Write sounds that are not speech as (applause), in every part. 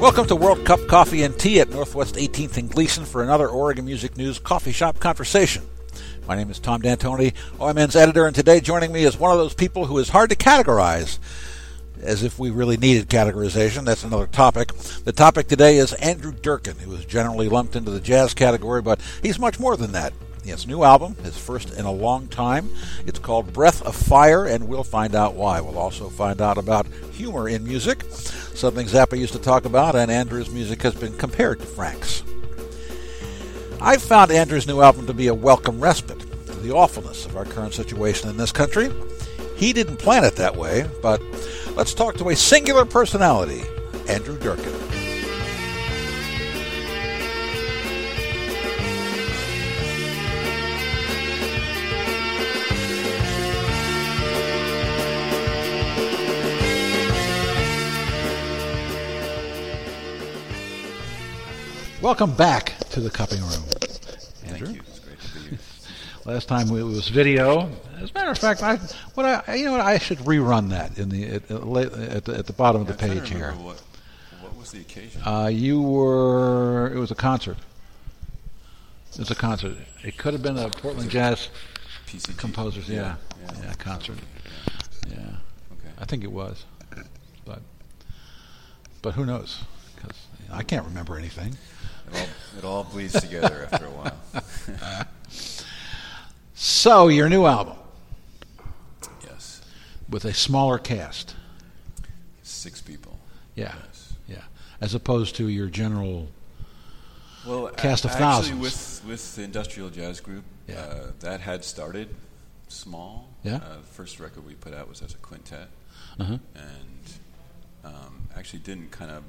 Welcome to World Cup Coffee and Tea at Northwest 18th and Gleason for another Oregon Music News coffee shop conversation. My name is Tom D'Antoni, OMN's editor, and today joining me is one of those people who is hard to categorize. As if we really needed categorization. That's another topic. The topic today is Andrew Durkin, who is generally lumped into the jazz category, but he's much more than that. He has a new album, his first in a long time. It's called Breath of Fire, and we'll find out why. We'll also find out about humor in music, something Zappa used to talk about, and Andrew's music has been compared to Frank's. I've found Andrew's new album to be a welcome respite to the awfulness of our current situation in this country. He didn't plan it that way, but let's talk to a singular personality, Andrew Durkin. Welcome back to the cupping room, Andrew. Thank you. It's great to be here. (laughs) Last time it was video. As a matter of fact, I what I you know what I should rerun that in the at, at, the, at the bottom of the I'm trying to page here. What, what was the occasion? Uh, you were it was a concert. It was a concert. It could have been a Portland Jazz PCT. composers. Yeah, yeah, yeah. concert. Yeah, Okay. I think it was, but but who knows? I can't remember anything. It all, it all bleeds together after a while. (laughs) So your new album yes. with a smaller cast. Six people. Yeah, Yes. yeah. As opposed to your general. Well, Cast of actually, thousands. with with the Industrial Jazz Group, Yeah. uh, that had started small. Yeah. Uh, the first record we put out was as a quintet, Uh-huh. and um, actually didn't kind of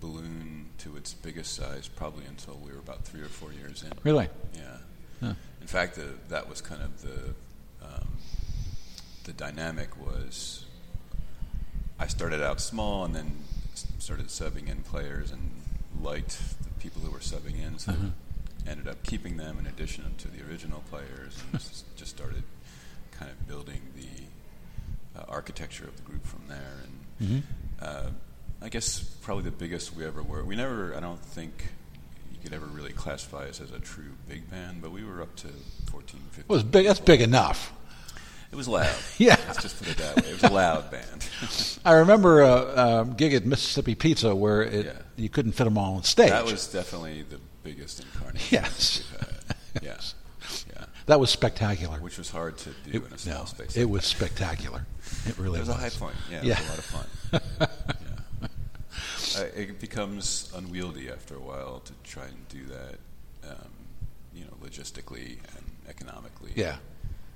balloon to its biggest size probably until we were about three or four years in. Really? Yeah. Huh. In fact, the, that was kind of the um, the dynamic was I started out small and then started subbing in players and liked the people who were subbing in, so Uh-huh. ended up keeping them in addition to the original players, and (laughs) just started kind of building the uh, architecture of the group from there. And Mhm. uh, I guess probably the biggest we ever were. We never, I don't think you could ever really classify us as a true big band, but we were up to 14, 15. Well, big. That's big enough. It was loud. (laughs) Yeah. Let's just put it that way. It was a loud band. (laughs) I remember a, a gig at Mississippi Pizza where it, Yeah. you couldn't fit them all on stage. that was definitely the biggest incarnation Yes. we've. (laughs) Yeah. Yeah. That was spectacular. Which was hard to do in a small no, space. it like was that. spectacular. It really was. It was was. a high point. Yeah, Yeah. it was a lot of fun. Uh, it becomes unwieldy after a while to try and do that, um, you know, logistically and economically. Yeah.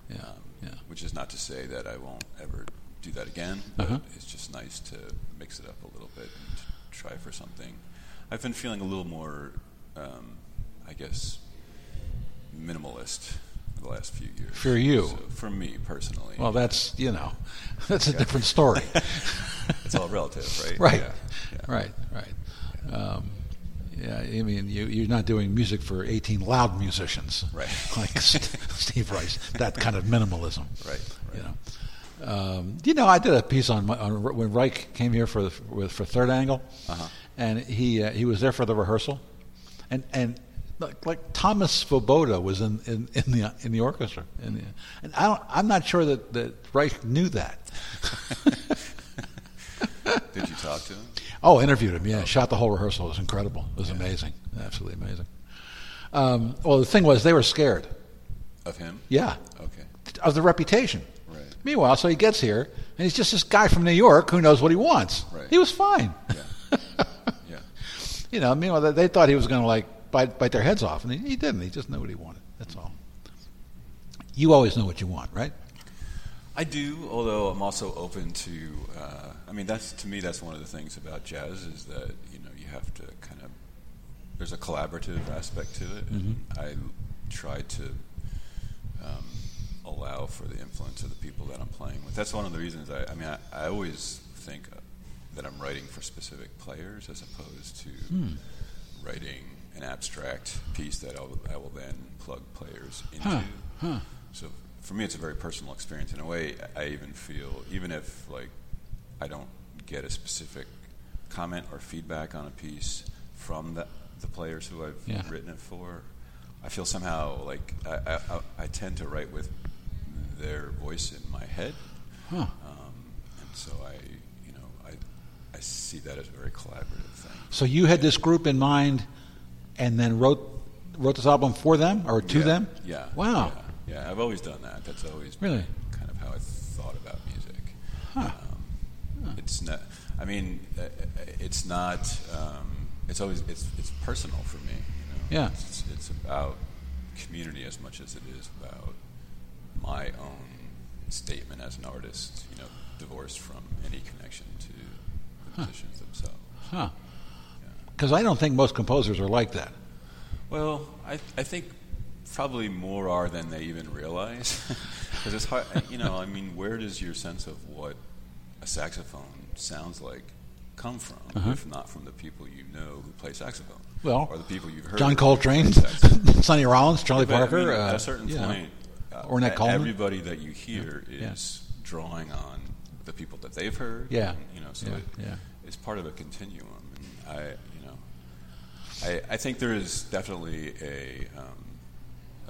Yeah. Um, yeah. Which is not to say that I won't ever do that again, but Uh-huh. it's just nice to mix it up a little bit and try for something. I've been feeling a little more, um, I guess, minimalist the last few years. For you? So for me personally. Well, that's you know, (laughs) that's a different story. (laughs) it's all relative, right? (laughs) right. Yeah, yeah. Right. Right. Um, yeah. I mean, you, you're not doing music for 18 loud musicians, Right. Like St- Steve Reich. That kind of minimalism. Right, You know. Um, you know, I did a piece on, on when Reich came here for the, with, for Third Angle, Uh-huh. and he uh, he was there for the rehearsal, and and like, like Thomas Svoboda was in, in, in the in the orchestra, in the, and I don't, I'm not sure that, that Reich knew that. (laughs) Did you talk to him? Oh, interviewed him. Yeah, shot the whole rehearsal. It was incredible. It was amazing, absolutely amazing. Um, well, the thing was, they were scared. Of him? Yeah, Okay. of the reputation. Right. Meanwhile, so he gets here, and he's just this guy from New York who knows what he wants. Right. He was fine. Yeah. (laughs) yeah. You know, meanwhile, they thought he was going to like bite, bite their heads off, and he, he didn't. He just knew what he wanted. That's all. You always know what you want, right? I do, although I'm also open to. Uh, I mean, that's to me that's one of the things about jazz is that you know you have to kind of. There's a collaborative aspect to it, and I try to um, allow for the influence of the people that I'm playing with. That's one of the reasons I. I mean, I, I always think that I'm writing for specific players as opposed to writing an abstract piece that I'll, I will then plug players into. Huh, huh. So for me, it's a very personal experience. In a way, I even feel, even if like I don't get a specific comment or feedback on a piece from the, the players who I've Yeah. written it for, I feel somehow like I, I, I- I tend to write with their voice in my head, Huh. um, and so I, you know, I, I see that as a very collaborative thing. So you had this group in mind, and then wrote wrote this album for them or to yeah. them? Yeah. Wow. Yeah. yeah, I've always done that. That's always Really? kind of how I thought about music. Huh. Um, It's not. I mean, uh, it's not. Um, it's always. It's it's personal for me. You know? Yeah. It's, it's about community as much as it is about my own statement as an artist. You know, divorced from any connection to the musicians themselves. Huh. Because I don't think most composers are like that. Well, I, I think probably more are than they even realize. (laughs) Because it's hard, you know, I mean, where does your sense of what a saxophone sounds like come from, if not from the people you know who play saxophone? Uh-huh. Well, or the people you've heard. John Coltrane. (laughs) Sonny Rollins, Charlie I Parker. mean, uh, at a certain you know. point, uh, Ornette Coleman. everybody that you hear Yeah. is drawing on the people that they've heard. Yeah. and, you know, so Yeah, it, yeah. it's part of a continuum. I, you know, I, I think there is definitely a um,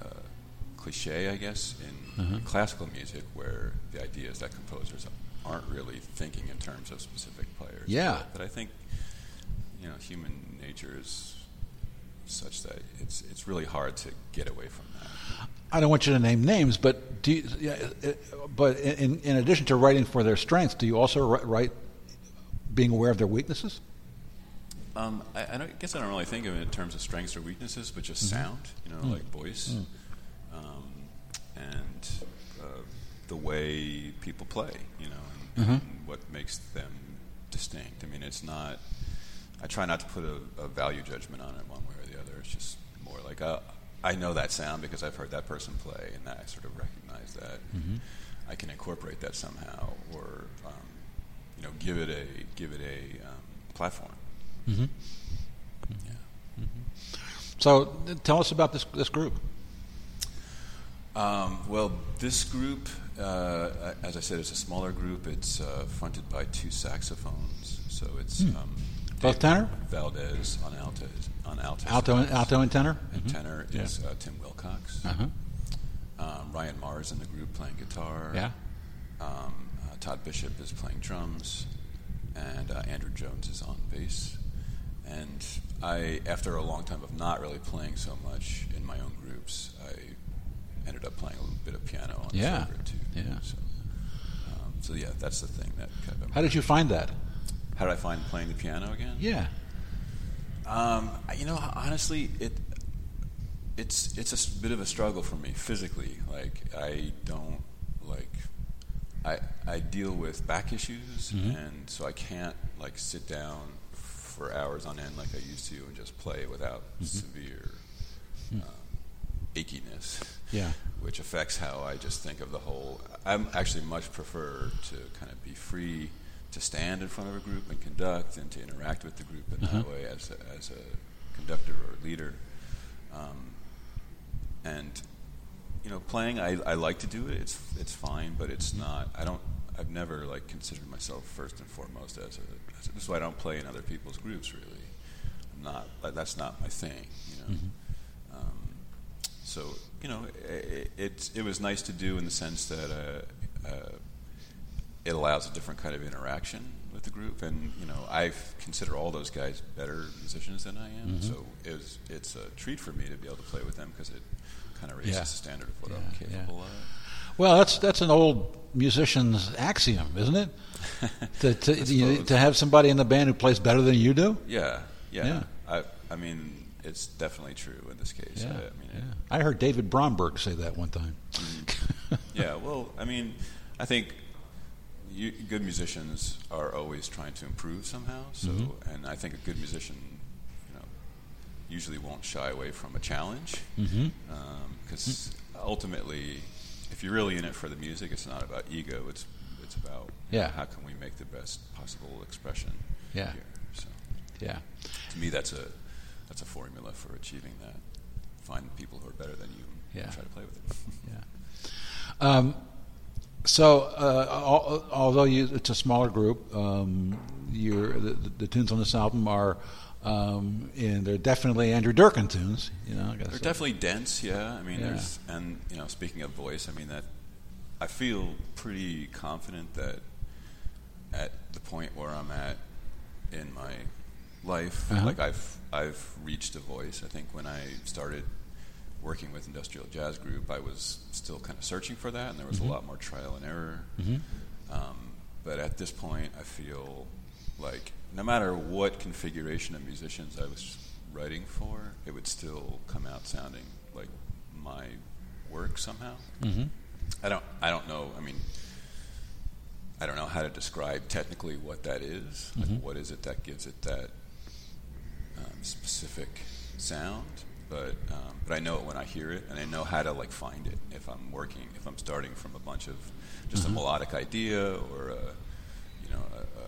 uh, cliche, I guess, in Uh-huh. classical music where the idea is that composers aren't really thinking in terms of specific players. Yeah. But, but I think, you know, human nature is such that it's it's really hard to get away from that. I don't want you to name names, but do you, yeah, uh, but in, in addition to writing for their strengths, do you also wri- write being aware of their weaknesses? Um, I, I guess I don't really think of it in terms of strengths or weaknesses, but just Mm-hmm. sound, you know, Mm. like voice, um, and uh, the way people play, you know, and, Mm-hmm. and what makes them distinct. I mean, it's not. I try not to put a, a value judgment on it one way or the other. It's just more like uh, I know that sound because I've heard that person play, and I sort of recognize that. Mm-hmm. I can incorporate that somehow, or um, you know, give it a give it a um, platform. Mm-hmm. Yeah. So uh, tell us about this this group. Um, well, this group, uh, as I said, it's a smaller group. It's uh, fronted by two saxophones, so it's um, Hmm. Both tenor? Valdez on alto, on alto, Alto and, alto and tenor. and Mhm. tenor Yeah. is uh, Tim Wilcox. Uh-huh. Um, Ryan Mars in the group playing guitar. Yeah. Um, uh, Todd Bishop is playing drums, and uh, Andrew Jones is on bass. And I, after a long time of not really playing so much in my own groups, I ended up playing a little bit of piano on Yeah. the too. Yeah. So, um, so yeah, that's the thing that. Kind of, How did you find that? How did I find playing the piano again? Yeah. Um, you know, honestly, it it's it's a bit of a struggle for me physically. Like I don't like I I deal with back issues, and so I can't like sit down for hours on end like I used to and just play without severe um, achiness. Yeah. Which affects how I just think of the whole. I'm actually much prefer to kind of be free to stand in front of a group and conduct and to interact with the group in that way as a, as a conductor or leader. Um, and you know, playing, I, I like to do it. It's it's fine, but it's not. I don't. I've never like considered myself first and foremost as a. As a this is why I don't play in other people's groups. Really, I'm not. like, That's not my thing. You know. Um, so you know, it, it it was nice to do in the sense that uh, uh, it allows a different kind of interaction with the group, and you know, I consider all those guys better musicians than I am. So it was, it's a treat for me to be able to play with them because it kind of raises Yeah. the standard of what Yeah, I'm yeah. capable of. Well, that's that's an old musician's axiom, isn't it? (laughs) to to, you to have somebody in the band who plays better than you do. Yeah, yeah. Yeah. I, I mean, it's definitely true in this case. I, I mean, yeah. I heard David Bromberg say that one time. yeah, well, I mean, I think you, good musicians are always trying to improve somehow. So, Mm-hmm. and I think a good musician, you know, usually won't shy away from a challenge Mm-hmm. because ultimately, if you're really in it for the music, it's not about ego. It's it's about Yeah. how can we make the best possible expression Yeah. here. So, yeah. to me, that's a that's a formula for achieving that. Find people who are better than you. Yeah. And try to play with them. (laughs) Yeah. Um, so, uh, al- although you, it's a smaller group, um, the, the tunes on this album are, um, and they're definitely Andrew Durkin tunes. You know, They're definitely dense, yeah. I mean, Yeah. there's and you know, speaking of voice, I mean that I feel pretty confident that at the point where I'm at in my life, Uh-huh. like I've I've reached a voice. I think when I started working with Industrial Jazz Group, I was still kind of searching for that, and there was Mm-hmm. a lot more trial and error. Um, but at this point, I feel like no matter what configuration of musicians I was writing for, it would still come out sounding like my work somehow. Mhm. I don't. I don't know. I mean, I don't know how to describe technically what that is. Like, Mhm. what is it that gives it that um, specific sound? But um, but I know it when I hear it, and I know how to like find it if I'm working. If I'm starting from a bunch of just a melodic idea or a you know a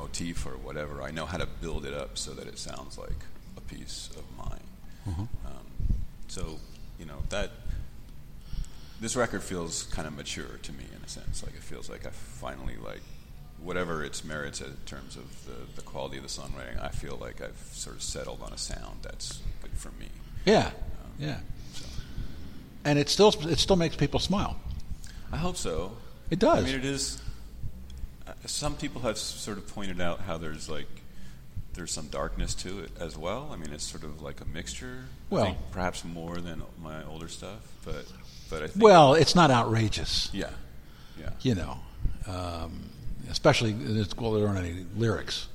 motif or whatever, I know how to build it up so that it sounds like a piece of mine. Mhm. Um, so you know that this record feels kind of mature to me in a sense. Like it feels like I finally like whatever its merits in terms of the, the quality of the songwriting. I feel like I've sort of settled on a sound that's like for me. Yeah, Um, yeah, So and it still it still makes people smile. I hope so. It does. I mean, it is. Uh, some people have sort of pointed out how there's like there's some darkness to it as well. I mean, it's sort of like a mixture. Well- perhaps more than my older stuff, but but I think Well, it's not outrageous, yeah, yeah, you know, um, especially it's- well, there aren't any lyrics,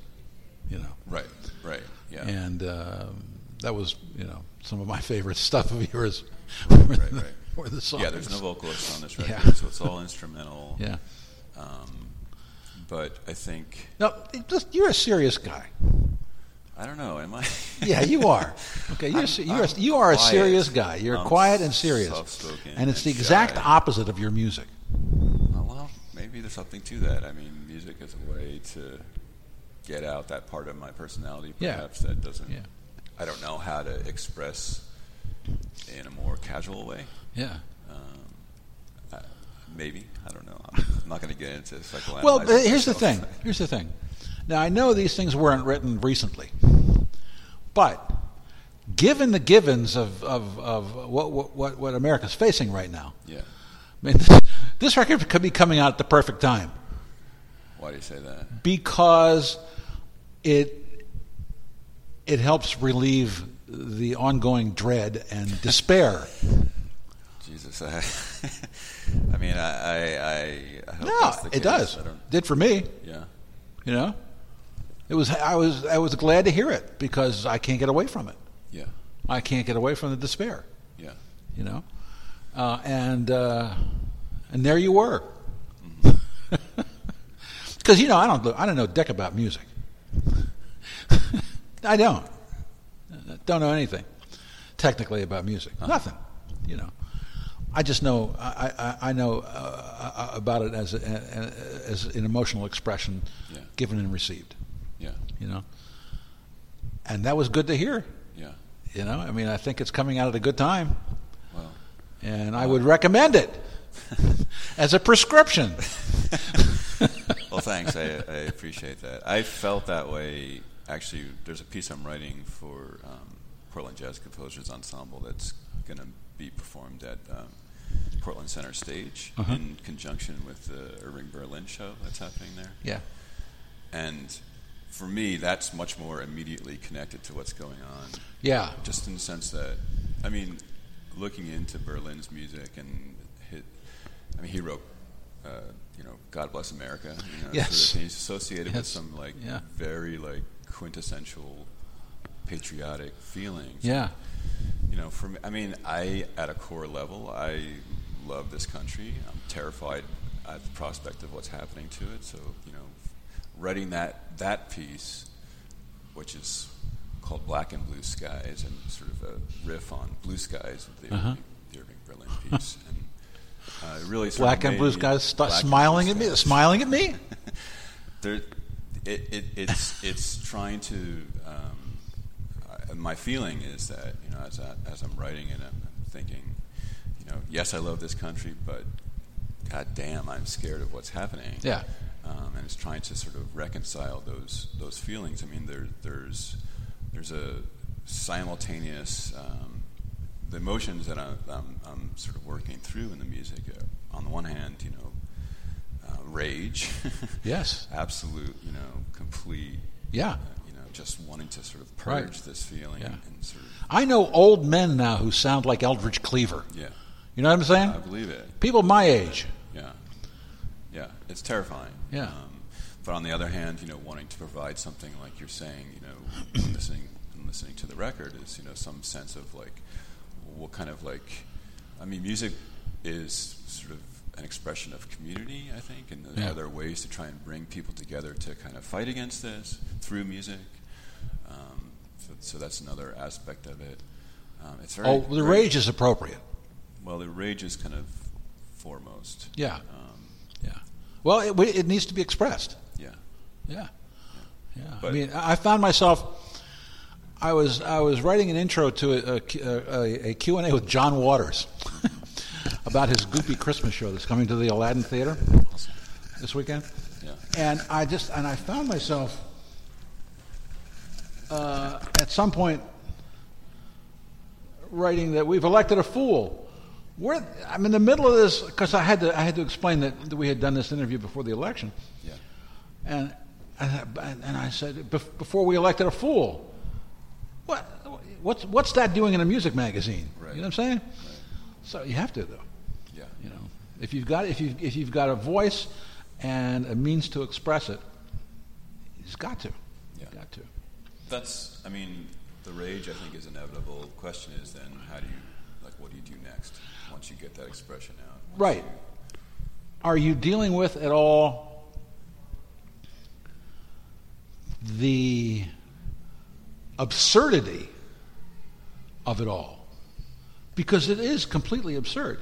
you know, right, right, yeah, and um, that was you know some of my favorite (laughs) stuff of yours. Were right, the, right. (laughs) were the songs. Yeah, there's no vocalist on this record, Yeah. so it's all instrumental. Yeah. Um, but I think No, you're a serious guy. I don't know. Am I? (laughs) Yeah, you are. Okay, you're, I'm- you're, a, I'm you are a serious guy. You're I'm quiet and serious, soft-spoken and it's the exact shy. opposite of your music. Oh, well, maybe there's something to that. I mean, music is a way to get out that part of my personality, Yeah. perhaps that doesn't. Yeah. I don't know how to express in a more casual way. Yeah. Um, uh, maybe I don't know. I'm (laughs) not going to get into psychoanalyzing. Well, but here's the thing. Here's the thing. Now I know these things weren't written recently, but given the givens of of, of what, what what America's facing right now, Yeah. I mean, this, this record could be coming out at the perfect time Why do you say that? because it it helps relieve the ongoing dread and despair. Jesus, I, (laughs) I mean, I, I, I, no, it does. Did for me. yeah, You know, it was I was I was glad to hear it because I can't get away from it. yeah, I can't get away from the despair. yeah. You know, uh, and uh, and there you were. (laughs) Because you know I don't I don't know dick about music. (laughs) I don't. Don't know anything technically about music. Nothing. You know. I just know I, I, I know uh, uh, about it as a, as an emotional expression Yeah. given and received. Yeah, You know, and that was good to hear. yeah. You know, I mean, I think it's coming out at a good time, Well, and I would recommend it (laughs) as a prescription. (laughs) well, thanks. I, I appreciate that. I felt that way. Actually, there's a piece I'm writing for um, Portland Jazz Composers Ensemble that's going to be performed at um, Portland Center Stage Uh-huh. in conjunction with the Irving Berlin show that's happening there. yeah, And for me, that's much more immediately connected to what's going on. yeah, Just in the sense that, I mean, looking into Berlin's music and hit, I mean, he wrote, uh, you know, God Bless America. You know, Yes. sort of, he's associated with some like Yeah. very like quintessential patriotic feelings. yeah, You know, for me, I mean, I at a core level, I love this country. I'm terrified at the prospect of what's happening to it. So, you know, writing that that piece, which is called Black and Blue Skies, and sort of a riff on Blue Skies, the, Uh-huh. Irving, the Irving Berlin piece, (laughs) and uh, really black and blue skies st- smiling at me, smiling at me. (laughs) there, it, it, it's it's trying to. Um, my feeling is that you know, as I, as I'm writing it, I'm thinking, you know, yes, I love this country, but god damn, I'm scared of what's happening. Yeah. um, and it's trying to sort of reconcile those those feelings. I mean, there, there's there's a simultaneous um, the emotions that I'm, I'm, I'm, sort of working through in the music. Uh, on the one hand, you know, uh, rage. (laughs) yes. Absolute, you know, complete. Yeah. Just wanting to sort of purge right. this feeling yeah. and sort of. I know old men now who sound like Eldridge Cleaver. Yeah. You know what I'm saying? I believe it. People my age. Yeah. Yeah. It's terrifying. Yeah. Um, but on the other hand, you know, wanting to provide something like you're saying, you know, (clears throat) listening listening to the record is, you know, some sense of like what kind of like I mean, music is sort of an expression of community, I think, and yeah. are there ways to try and bring people together to kind of fight against this through music? Um, so, so, that's another aspect of it. Um, it's very. Oh, the very, rage is appropriate. Well, the rage is kind of foremost. Yeah. Um, yeah. Well, it, it, needs to be expressed. Yeah. Yeah. Yeah. But, I mean, I found myself. I was I was writing an intro to a, a, a Q and A with John Waters (laughs) about his Goopy Christmas show that's coming to the Aladdin Theater this weekend. Yeah. And I just and I found myself uh, at some point writing that we've elected a fool. We're, I'm in the middle of this because I had to I had to explain that, that we had done this interview before the election. Yeah. And and, and I said before we elected a fool. What what's what's that doing in a music magazine? Right. You know what I'm saying? Right. So you have to though. Yeah. You know, if you've got if you if you've got a voice and a means to express it, you've got to. Yeah. Got to. That's. I mean, the rage I think is inevitable. The question is then how do you like what do you do next once you get that expression out? Right. you- Are you dealing with at all the absurdity of it all? Because it is completely absurd.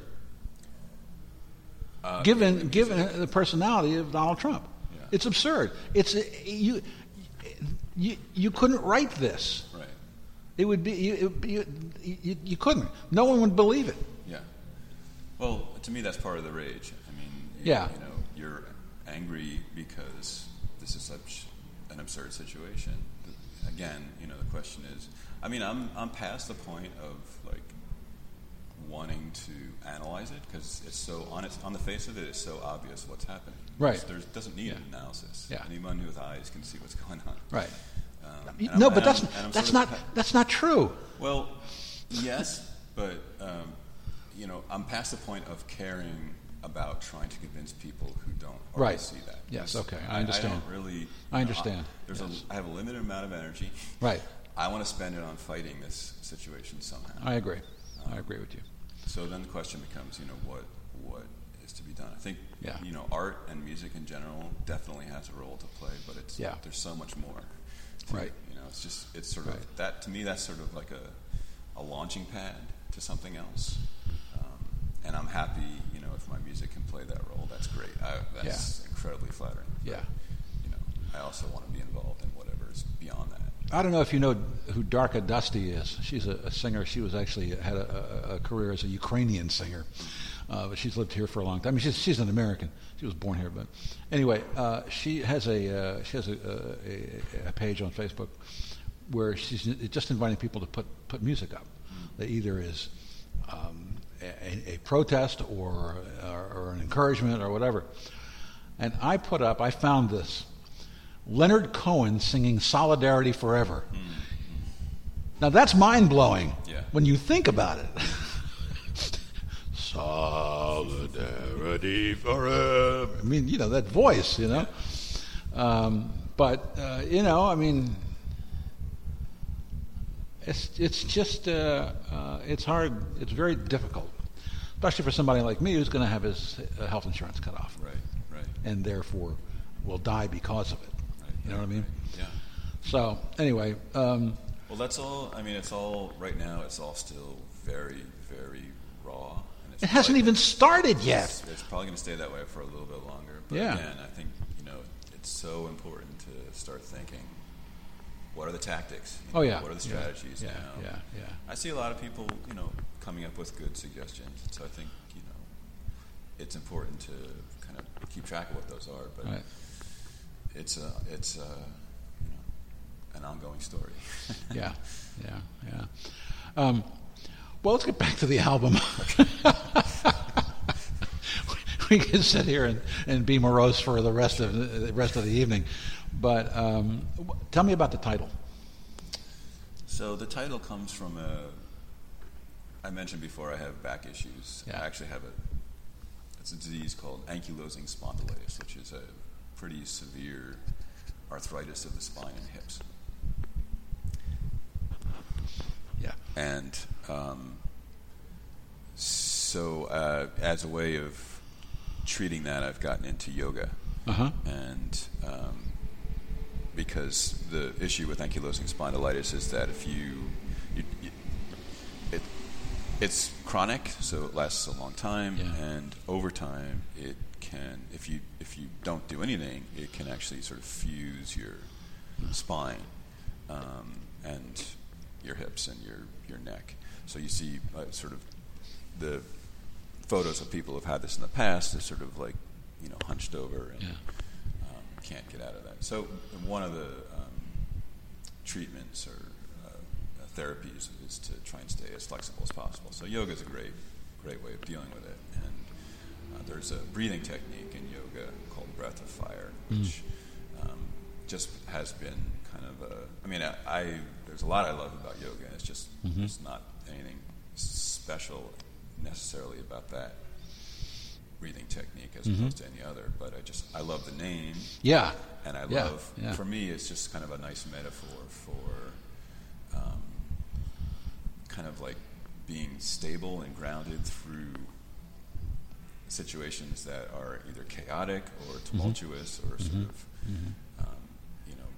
uh, given given the personality of Donald Trump. Yeah. It's absurd. It's you, you you couldn't write this. Right. It would be you, it would be, you, you couldn't. No one would believe it. Yeah. Well, to me, that's part of the rage. I mean, you, Yeah. You know, you're angry because this is such an absurd situation. Again, you know, the question is, I mean, I'm I'm past the point of like wanting to analyze it because it's so on its on the face of it, it's so obvious what's happening. Right. There doesn't need an analysis. Yeah. Anyone with eyes can see what's going on. Right. Um, and I'm- no, but that's that's sort of not that's not true. well, yes, but um, you know, I'm past the point of caring about trying to convince people who don't already Right. see that. Yes, okay, I understand. I really. I understand, there's yes. a. I have a limited amount of energy. Right. I want to spend it on fighting this situation somehow. I agree. I agree with you. So then the question becomes, you know, what what is to be done? I think, Yeah. you know, art and music in general definitely has a role to play, but it's Yeah. there's so much more. to Right. You know, it's just it's sort of Right. that to me. That's sort of like a a launching pad to something else. Um, and I'm happy, you know, if my music can play that role. That's great. I, that's incredibly flattering. But, Yeah. You know, I also want to be involved in whatever is beyond that. I don't know if you know who Darka Dusty is. She's a, a singer. She was actually had a, a, a career as a Ukrainian singer, uh, but she's lived here for a long time. I mean, she's, she's an American. She was born here, but anyway, uh, she has a uh, she has a, page on Facebook where she's just inviting people to put put music up that either is um, a, a protest or, or or an encouragement or whatever. And I put up. I found this. Leonard Cohen singing Solidarity Forever. Now that's mind blowing Yeah. when you think about it. (laughs) Solidarity forever. I mean, you know, that voice, you know. Um, but, uh, you know, I mean, it's, it's just, uh, uh, it's hard, it's very difficult, especially for somebody like me who's going to have his uh, health insurance cut off Right. Right. and therefore will die because of it. You know what I mean? Yeah. So anyway, um, Well, that's all. I mean, it's all right now. It's all still very, very raw. And it's it hasn't even started yet. It's, it's probably going to stay that way for a little bit longer. But Yeah. again, I think you know it's so important to start thinking. What are the tactics? You Oh yeah. What are the strategies Yeah, now? yeah, yeah. I see a lot of people, you know, coming up with good suggestions. So I think you know it's important to kind of keep track of what those are. But Right. It's a it's a you know, an ongoing story. (laughs) yeah, yeah, yeah. Um, well, let's get back to the album. (laughs) we can sit here and, and be morose for the rest of the, the rest of the evening, but um, tell me about the title. So the title comes from a. I mentioned before I have back issues. Yeah. I actually have a. It's a disease called ankylosing spondylitis, which is a pretty severe arthritis of the spine and hips. Yeah. And um, so, uh, as a way of treating that, I've gotten into yoga. Uh-huh. And um, because the issue with ankylosing spondylitis is that if you, you, you it, it's chronic, so it lasts a long time, Yeah. and over time, it can, if you if you don't do anything, it can actually sort of fuse your spine um, and your hips and your your neck. So you see uh, sort of the photos of people who've had this in the past. They're sort of like you know hunched over and Yeah. um, can't get out of that. So one of the um, treatments or uh, therapies is to try and stay as flexible as possible. So yoga is a great, great way of dealing with it. Uh, there's a breathing technique in yoga called breath of fire, which um, just has been kind of a. I mean, I, I there's a lot I love about yoga. and It's just it's not anything special necessarily about that breathing technique as opposed to any other. But I just I love the name Yeah. and I Yeah, love. yeah. For me, it's just kind of a nice metaphor for um, kind of like being stable and grounded through situations that are either chaotic or Mm-hmm. tumultuous or sort of, um, you know,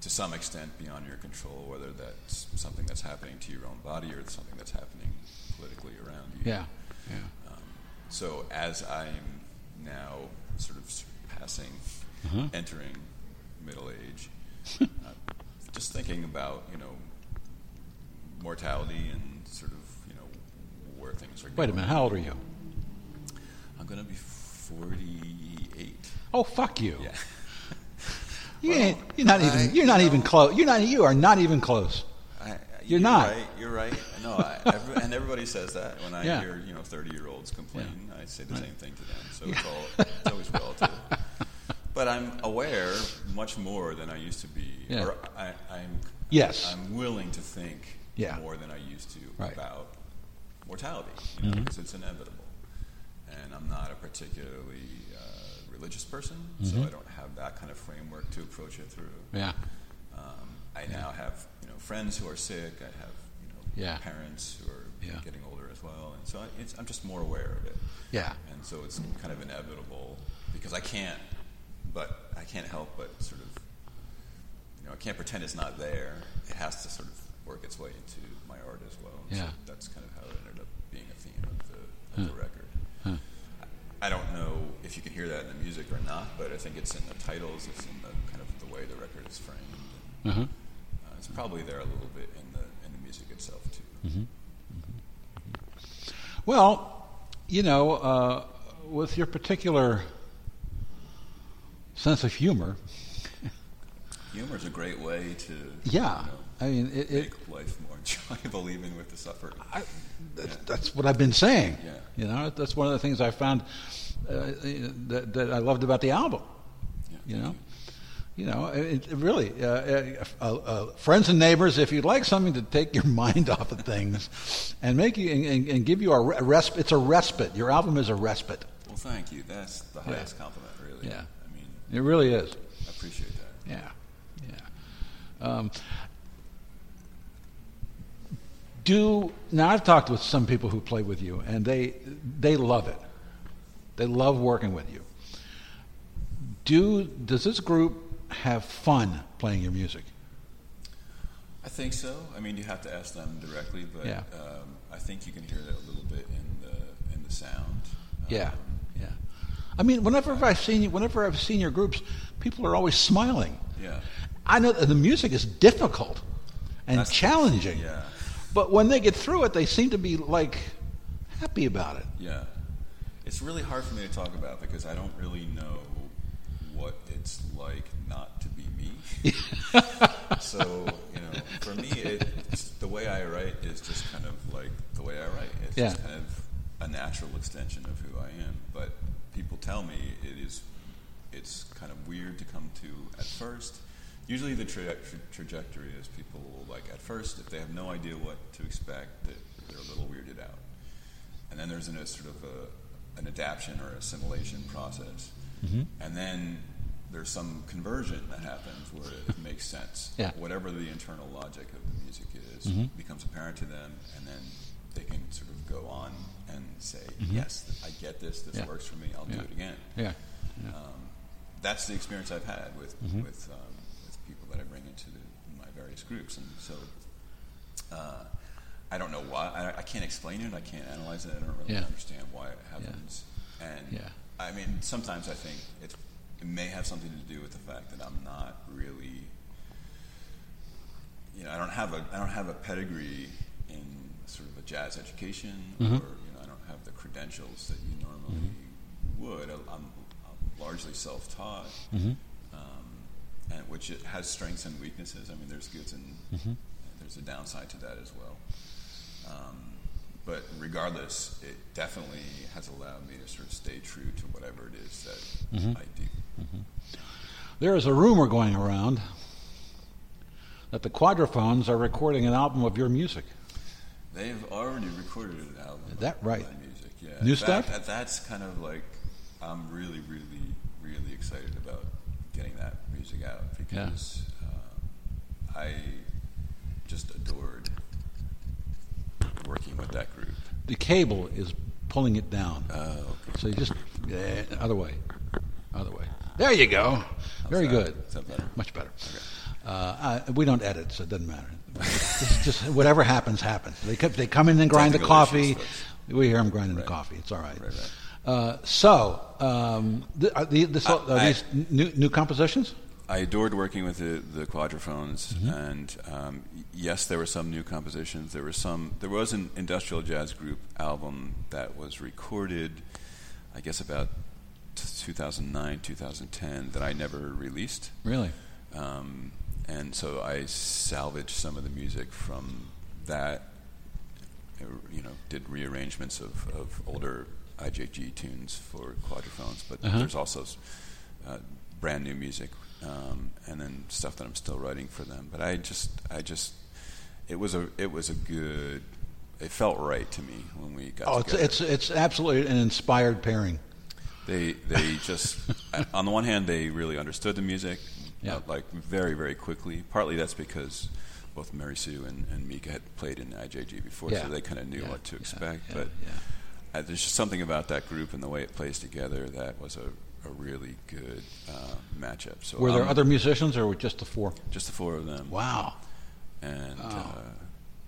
to some extent beyond your control. Whether that's something that's happening to your own body or something that's happening politically around you. Yeah. Yeah. Um, so as I'm now sort of passing, Uh-huh. entering middle age, (laughs) uh, just thinking about you know mortality and sort of you know where things are. Wait a going. minute. How old are you? I'm going to be 48. Oh, fuck you. Yeah. (laughs) You Well, ain't, you're not I- even. You're not you even know- close. You're not. You are not even close. I, I- You're not. Right, you're right. No, I, (laughs) every, and everybody says that when I Yeah. hear you know 30 year olds complain. I say the Right. same thing to them. So it's all it's always relative. (laughs) But I'm aware much more than I used to be. Yeah. Or I, I'm Yes. I'm willing to think Yeah. more than I used to Right. about mortality you know, Mhm. because it's inevitable. And I'm not a particularly uh, religious person, so Mhm. I don't have that kind of framework to approach it through. Yeah. Um, I now have you know friends who are sick. I have you know Yeah. parents who are Yeah. getting older as well, and so I, it's, I'm just more aware of it. Yeah. And so it's kind of inevitable because I can't, but I can't help but sort of you know I can't pretend it's not there. It has to sort of work its way into my art as well. Yeah. So that's kind of how it ended up being a theme of the, of Huh. the record. I don't know if you can hear that in the music or not, but I think it's in the titles. It's in the kind of the way the record is framed. And, Uh-huh. uh, it's probably there a little bit in the in the music itself too. Mm-hmm. Well, you know, uh, with your particular sense of humor, Humor is a great way to yeah, you know, I mean, it, it, make life more enjoyable, (laughs) even with the suffering. I, that's, that's what I've been saying. Yeah. You know, that's one of the things I found uh, that, that I loved about the album. Yeah, You know, you know, it, it really, uh, uh, uh, uh, friends and neighbors, if you'd like something to take your (laughs) mind off of things and make you and, and, give you a respite, it's a respite. Your album is a respite. Well, thank you. That's the Yeah. highest compliment, really. Yeah. I mean, It really is. I appreciate that. Yeah, yeah. Um, do now? I've talked with some people who play with you, and they they love it. They love working with you. Do does this group have fun playing your music? I think so. I mean, you have to ask them directly, but Yeah. um, I think you can hear that a little bit in the in the sound. Yeah, Um, yeah. I mean, whenever I've seen you, whenever I've seen your groups, people are always smiling. yeah. I know that the music is difficult and That's- challenging. Yeah. But when they get through it, they seem to be like happy about it. Yeah. It's really hard for me to talk about because I don't really know what it's like not to be me. (laughs) so you know, for me, it, it's, the way I write is just kind of like the way I write. It's Yeah. just kind of a natural extension of who I am. But people tell me it is it's kind of weird to come to at first. Usually, the tra- tra- trajectory is people will like at first if they have no idea what to expect, that they're a little weirded out, and then there's an, a sort of a, an adaptation or assimilation process, Mm-hmm. and then there's some conversion that happens where it (laughs) makes sense. Yeah. Mm-hmm. Whatever the internal logic of the music is becomes apparent to them, and then they can sort of go on and say, "Yes, I get this. This Mm-hmm. Yeah. works for me. I'll do it again." Yeah. Um, that's the experience I've had with Mm-hmm. with, um, that I bring into the, my various groups, and so uh, I don't know why. I, I can't explain it. I can't analyze it. I don't really Yeah. understand why it happens. And Yeah. I mean, sometimes I think it, it may have something to do with the fact that I'm not really, you know, I don't have a I don't have a pedigree in sort of a jazz education, Mm-hmm. or you know, I don't have the credentials that you normally would. I- I'm, I'm largely self-taught, Mm-hmm. And which it has strengths and weaknesses. I mean, there's goods and Mm-hmm. there's a downside to that as well. Um, but regardless, it definitely has allowed me to sort of stay true to whatever it is that Mm-hmm. I do. There is a rumor going around that the Quadraphonnes are recording an album of your music. They've already recorded an album. Is that of right? My music, yeah. New fact, stuff? that- That's kind of like I'm really, really, really excited about getting that music out because uh, I just adored working with that group. The cable is pulling it down. Oh, okay. So you just yeah, other way, other way. There you go. Very that? good. That better? Much better. Uh, I, we don't edit, so it doesn't matter. It's just whatever happens, happens. They come, they come in and grind the coffee. issues. We hear them grinding Right. the coffee. It's all right. Right, right. Uh, so, um, th- are, the, this, are I- these new, new compositions? I adored working with the, the quadraphonnes, Mm-hmm. and um, yes, there were some new compositions. There were some. There was an industrial jazz group album that was recorded, I guess, about t- 2009, 2010, that I never released. Really? Um, and so I salvaged some of the music from that. uh, You know, did rearrangements of, of older IJG tunes for quadraphonnes, but Uh-huh. there's also uh, brand new music, um, and then stuff that I'm still writing for them. But I just, I just, it was a, it was a good. It felt right to me when we got Oh, it's, together. it's it's absolutely an inspired pairing. They they just (laughs) on the one hand they really understood the music, Yeah. uh, like very very quickly. Partly that's because both Mary Sue and, and Mika had played in IJG before, Yeah. so they kind of knew Yeah, what to expect. yeah, but uh, there's just something about that group and the way it plays together that was a, a really good uh, matchup. So Were there I'm- other musicians, or were just the four? just the four of them? Wow. and Oh. uh,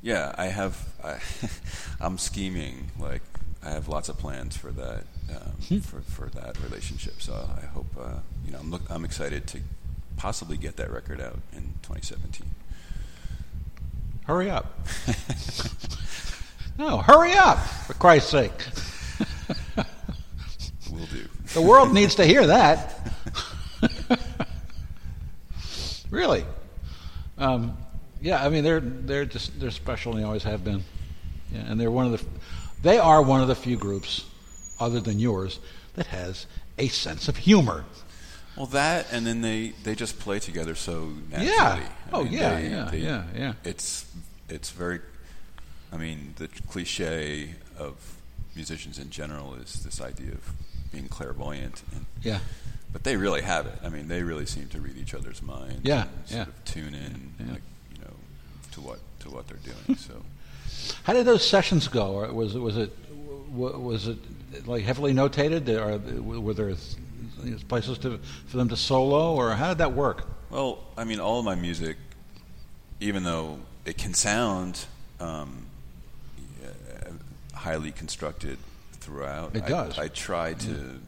yeah, I have. I, (laughs) I'm scheming. Like I have lots of plans for that Hmm. um, for for that relationship. So I hope uh, you know. I'm look. I'm excited to possibly get that record out in 2017. Hurry up. (laughs) no, hurry up, for Christ's sake. Will do. The world needs to hear that. (laughs) really. Um, yeah, I mean they're they're just they're special and they always have been. Yeah, and they're one of the they are one of the few groups other than yours that has a sense of humor. Well, that and then they they just play together so naturally. Yeah. I Oh, mean, yeah, they- yeah, they- yeah, yeah. It's it's very. I mean, the cliche of musicians in general is this idea of being clairvoyant, and Yeah. but they really have it. I mean, they really seem to read each other's minds. Yeah, and sort yeah. of tune in, Yeah. like you know, to what to what they're doing. (laughs) so. How did those sessions go? Or was it was it was it like heavily notated? Or were there places to for them to solo, or how did that work? Well, I mean, all of my music, even though it can sound um, highly constructed throughout, It I, does. I try to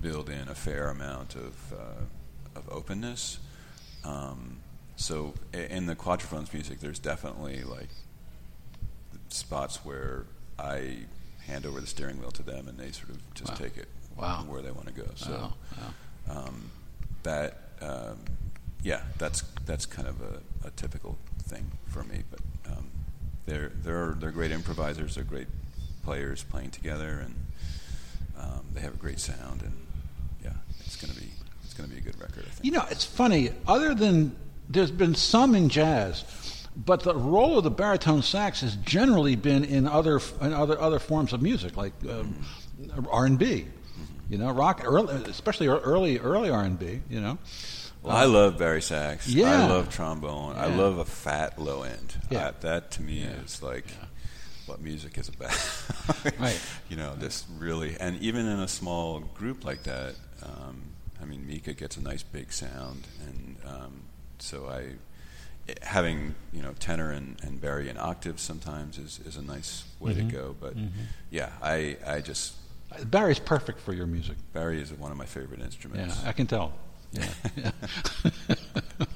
build in a fair amount of uh, of openness. Um, so, in the quadraphonnes music, there's definitely like spots where I hand over the steering wheel to them, and they sort of just Wow. take it Wow. where they want to go. So. Wow, wow. Um, that um, yeah, that's that's kind of a, a typical thing for me. But um, they're they're they're great improvisers. They're great players playing together, and um, they have a great sound. And yeah, it's gonna be it's gonna be a good record. I think. You know, it's funny. Other than there's been some in jazz, but the role of the baritone sax has generally been in other in other other forms of music, like um, R and B. You know, rock, early, especially early early R and B. You know. Well, I love Barry sax. Yeah. I love trombone. I love a fat low end. Yeah. Uh, that to me is like what music is about. (laughs) Right. You know, just really, and even in a small group like that, um, I mean, Mika gets a nice big sound, and um, so I, it- having you know tenor and, and Barry in octaves sometimes is, is a nice way Mm-hmm. to go. But yeah, I I just Barry's perfect for your music. Barry is one of my favorite instruments. Yeah. I can tell. Yeah. yeah. (laughs)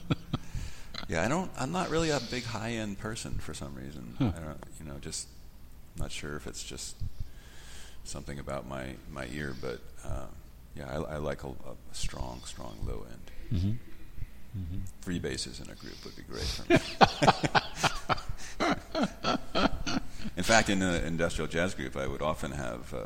Yeah, I don't. I'm not really a big high end person for some reason. Huh. I don't. You know, just not sure if it's just something about my my ear, but uh, yeah, I, I like a, a strong, strong low end. Mm-hmm. Three basses in a group would be great for me. (laughs) in fact, in the industrial jazz group, I would often have uh,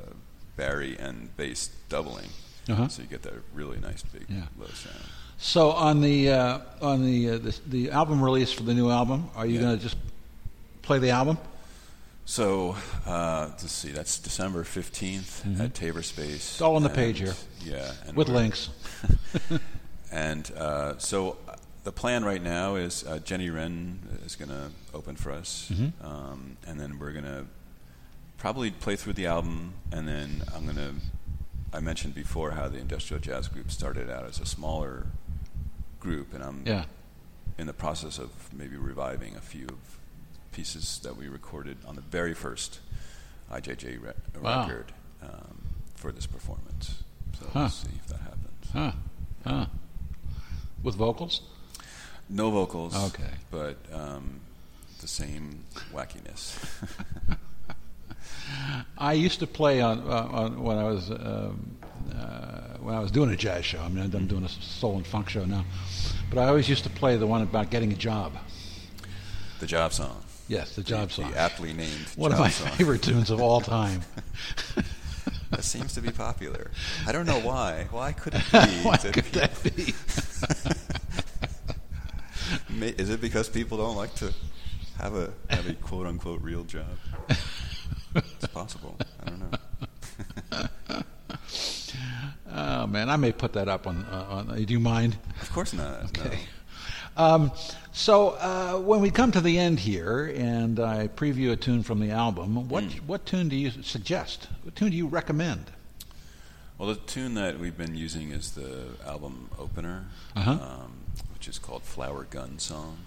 Barry and bass doubling, Uh-huh. so you get that really nice big Yeah. low sound. So on the uh, on the, uh, the the album release for the new album, are you Yeah. going to just play the album? So uh, let's see. That's December 15th at Tabor Space. Mm-hmm. It's all on the and- page here. Yeah, With links. (laughs) And uh, so the plan right now is uh, Jenny Wren is going to open for us, Mm-hmm. um, and then we're going to probably play through the album, and then I'm going to. I mentioned before how the industrial jazz group started out as a smaller group, and I'm Yeah. in the process of maybe reviving a few of pieces that we recorded on the very first IJG re- Wow. record um, for this performance. So Huh. we'll see if that happens. Huh. Huh. With vocals? No vocals. Okay. But um, the same wackiness. (laughs) I used to play on, uh, on when I was um, uh, when I was doing a jazz show. I mean, I'm doing a soul and funk show now, but I always used to play the one about getting a job. the job song. Yes, the job the, song. The aptly named one of my song. (laughs) favorite tunes of all time. (laughs) that seems to be popular. I don't know why. Why could it (laughs) be? Why that could people- that be? Is it because people don't like to have a have a quote unquote real job? It's possible. I don't know. Oh man, I may put that up on. Uh, on do you mind? Of course not. Okay. Um, so uh, when we come to the end here, and I preview a tune from the album, what Hmm. what tune do you suggest? What tune do you recommend? Well, the tune that we've been using is the album opener, Uh-huh. um, which is called "Flower Gun Song."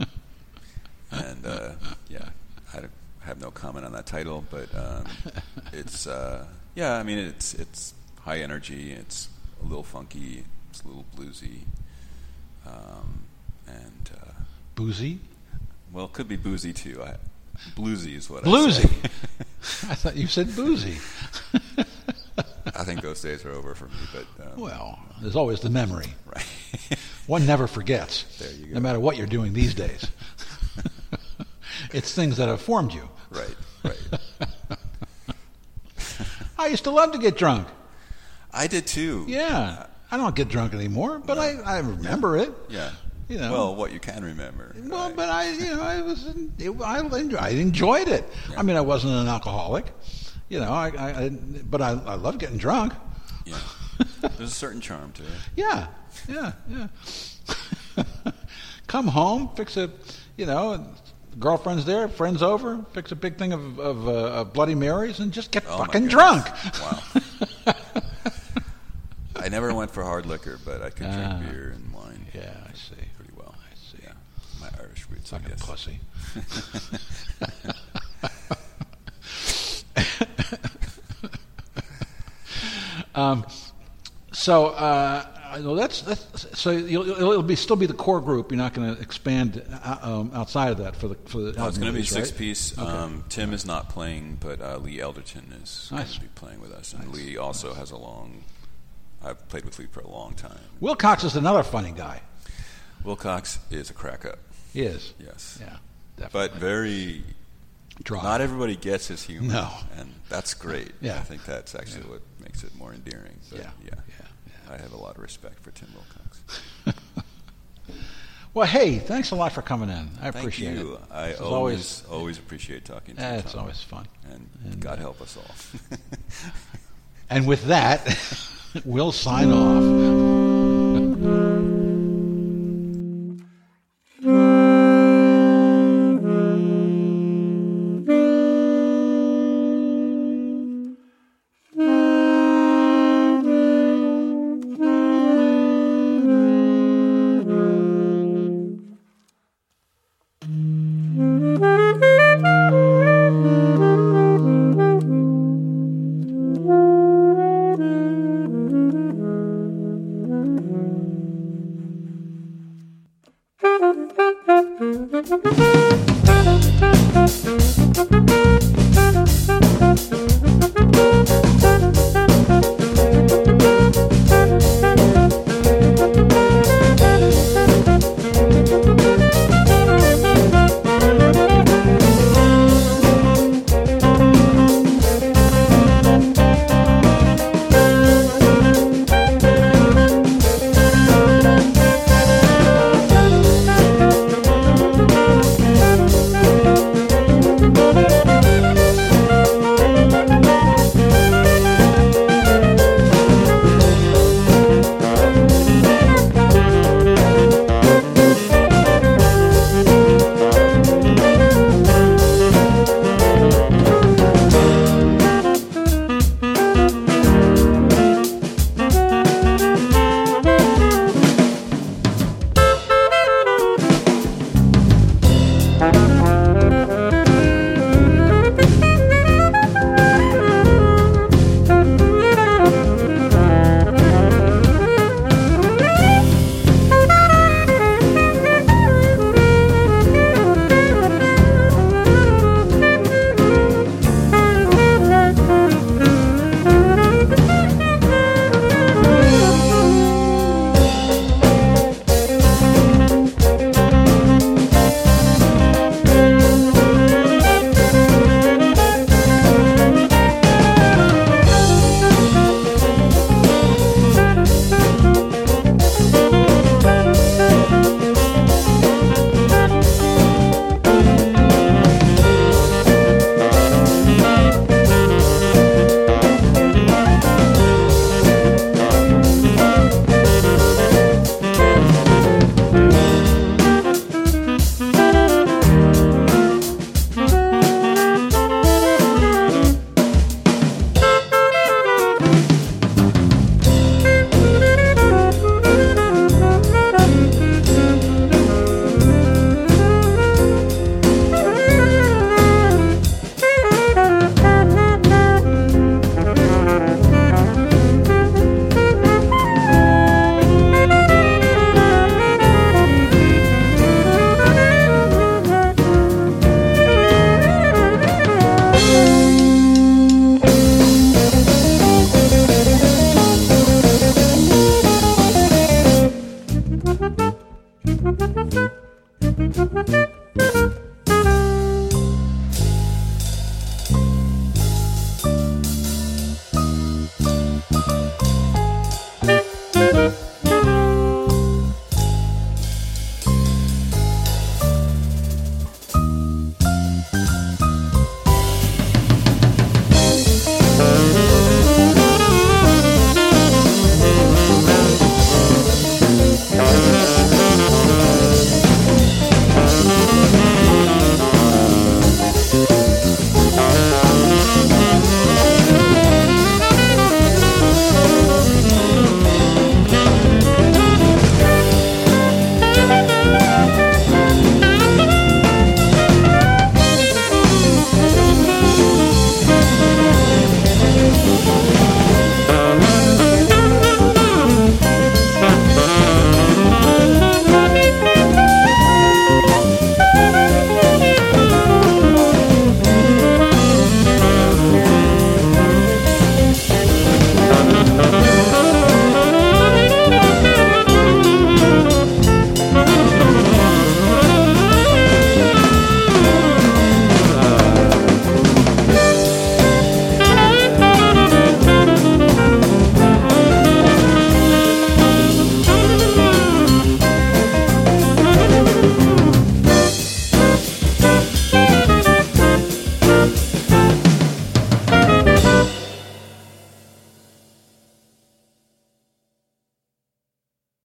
(laughs) and uh, yeah, I have no comment on that title, but um, (laughs) it's uh, yeah. I mean, it's it's high energy. It's a little funky. It's a little bluesy. Um, and uh, Boozy, well, it could be boozy too. I, bluesy is what I bluesy. say. (laughs) I thought you said boozy. (laughs) I think those days are over for me. But um, Well, there's always the memory. right. (laughs) One never forgets. There you go. No matter what you're doing these days. it's things that have formed you. right. Right. I used to love to get drunk. I did too. Yeah. I don't get drunk anymore, but I, I remember it. Yeah. You know. Well, what you can remember. Well, right? but I, you know, I was, it, I, enjoyed, I enjoyed it. I mean, I wasn't an alcoholic, you know. I, I, I but I, I love getting drunk. yeah. (laughs) There's a certain charm to it. Yeah, yeah, yeah. (laughs) Come home, fix a, you know, girlfriend's there, friends over, fix a big thing of, of, uh, of Bloody Marys, and just get Oh, fucking drunk. Wow. (laughs) I never went for hard liquor, but I could drink Ah. beer and wine. Yeah, I see. Pretty well. I see. Yeah. My Irish roots, I Fucking guess. pussy. (laughs) um, so, uh, well, that's, that's so you'll, it'll it'll be still be the core group. You're not going to expand uh, um, outside of that for the for the. It's album going to be release, six piece. Um, Tim is not playing, but uh, Lee Elderton is going to be playing with us, and Lee also has a long I've played with Lee for a long time. Wilcox is another funny guy. Wilcox is a crack up. He is. Yes. Yeah. Definitely. But very. Dry. Not everybody gets his humor. No. And that's great. Yeah. I think that's actually what makes it more endearing. But Yeah. yeah. Yeah. I have a lot of respect for Tim Wilcox. (laughs) Well, hey, thanks a lot for coming in. I Thank appreciate you. it. I This is always, always appreciate talking to you. it's always fun. And, God help us all. (laughs) And with that, (laughs) we'll sign off.